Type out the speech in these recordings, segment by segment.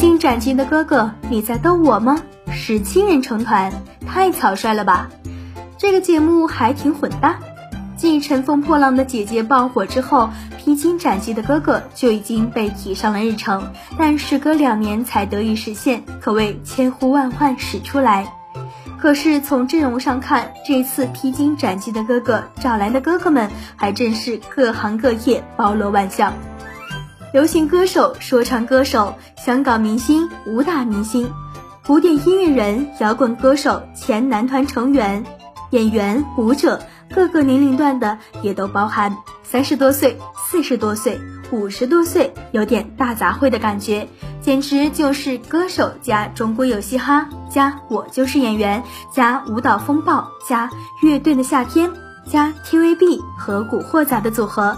披荆斩棘的哥哥，你在逗我吗？十七人成团，太草率了吧？这个节目还挺混搭。继《乘风破浪的姐姐》爆火之后，披荆斩棘的哥哥就已经被提上了日程，但时隔两年才得以实现，可谓千呼万唤始出来。可是从阵容上看，这次披荆斩棘的哥哥找来的哥哥们还真是各行各业，包罗万象。流行歌手、说唱歌手、香港明星、武打明星、古典音乐人、摇滚歌手、前男团成员、演员、舞者，各个年龄段的也都包含。三十多岁、四十多岁、五十多岁，有点大杂烩的感觉，简直就是歌手加中国有嘻哈加我就是演员加舞蹈风暴加乐队的夏天加 TVB 和古惑仔的组合。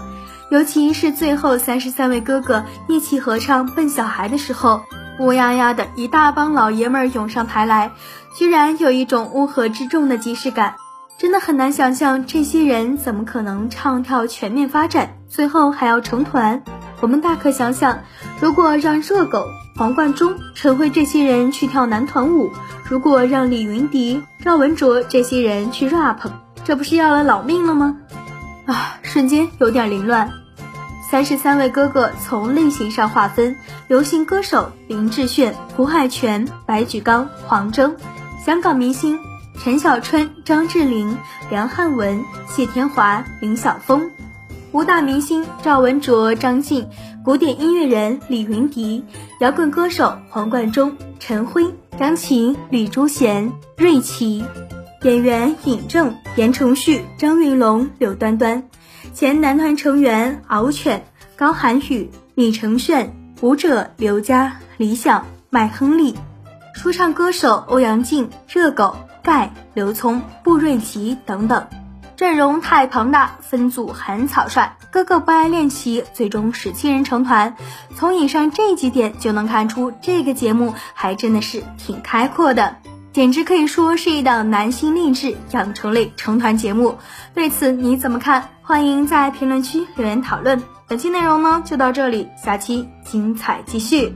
尤其是最后三十三位哥哥一起合唱《笨小孩》的时候，乌压压的一大帮老爷们儿涌上台来，居然有一种乌合之众的即视感，真的很难想象这些人怎么可能唱跳全面发展，最后还要成团。我们大可想想，如果让热狗、黄贯中、陈辉这些人去跳男团舞，如果让李云迪、赵文卓这些人去 rap，这不是要了老命了吗？啊，瞬间有点凌乱。三十三位哥哥从类型上划分：流行歌手林志炫、胡海泉、白举纲、黄征；香港明星陈小春、张智霖、梁汉文、谢天华、林晓峰；武打明星赵文卓、张晋；古典音乐人李云迪；摇滚歌手黄贯中、陈辉、张琴、李珠贤、瑞奇；演员尹正、言承旭、张云龙、柳端端。前男团成员敖犬、高涵宇、李承铉，舞者刘佳、李想、麦亨利，说唱歌手欧阳靖、热狗、盖、刘聪、布瑞奇等等，阵容太庞大，分组很草率，哥哥不爱练习，最终十七人成团。从以上这几点就能看出，这个节目还真的是挺开阔的。简直可以说是一档男性励志养成类成团节目，对此你怎么看？欢迎在评论区留言讨论。本期内容呢就到这里，下期精彩继续。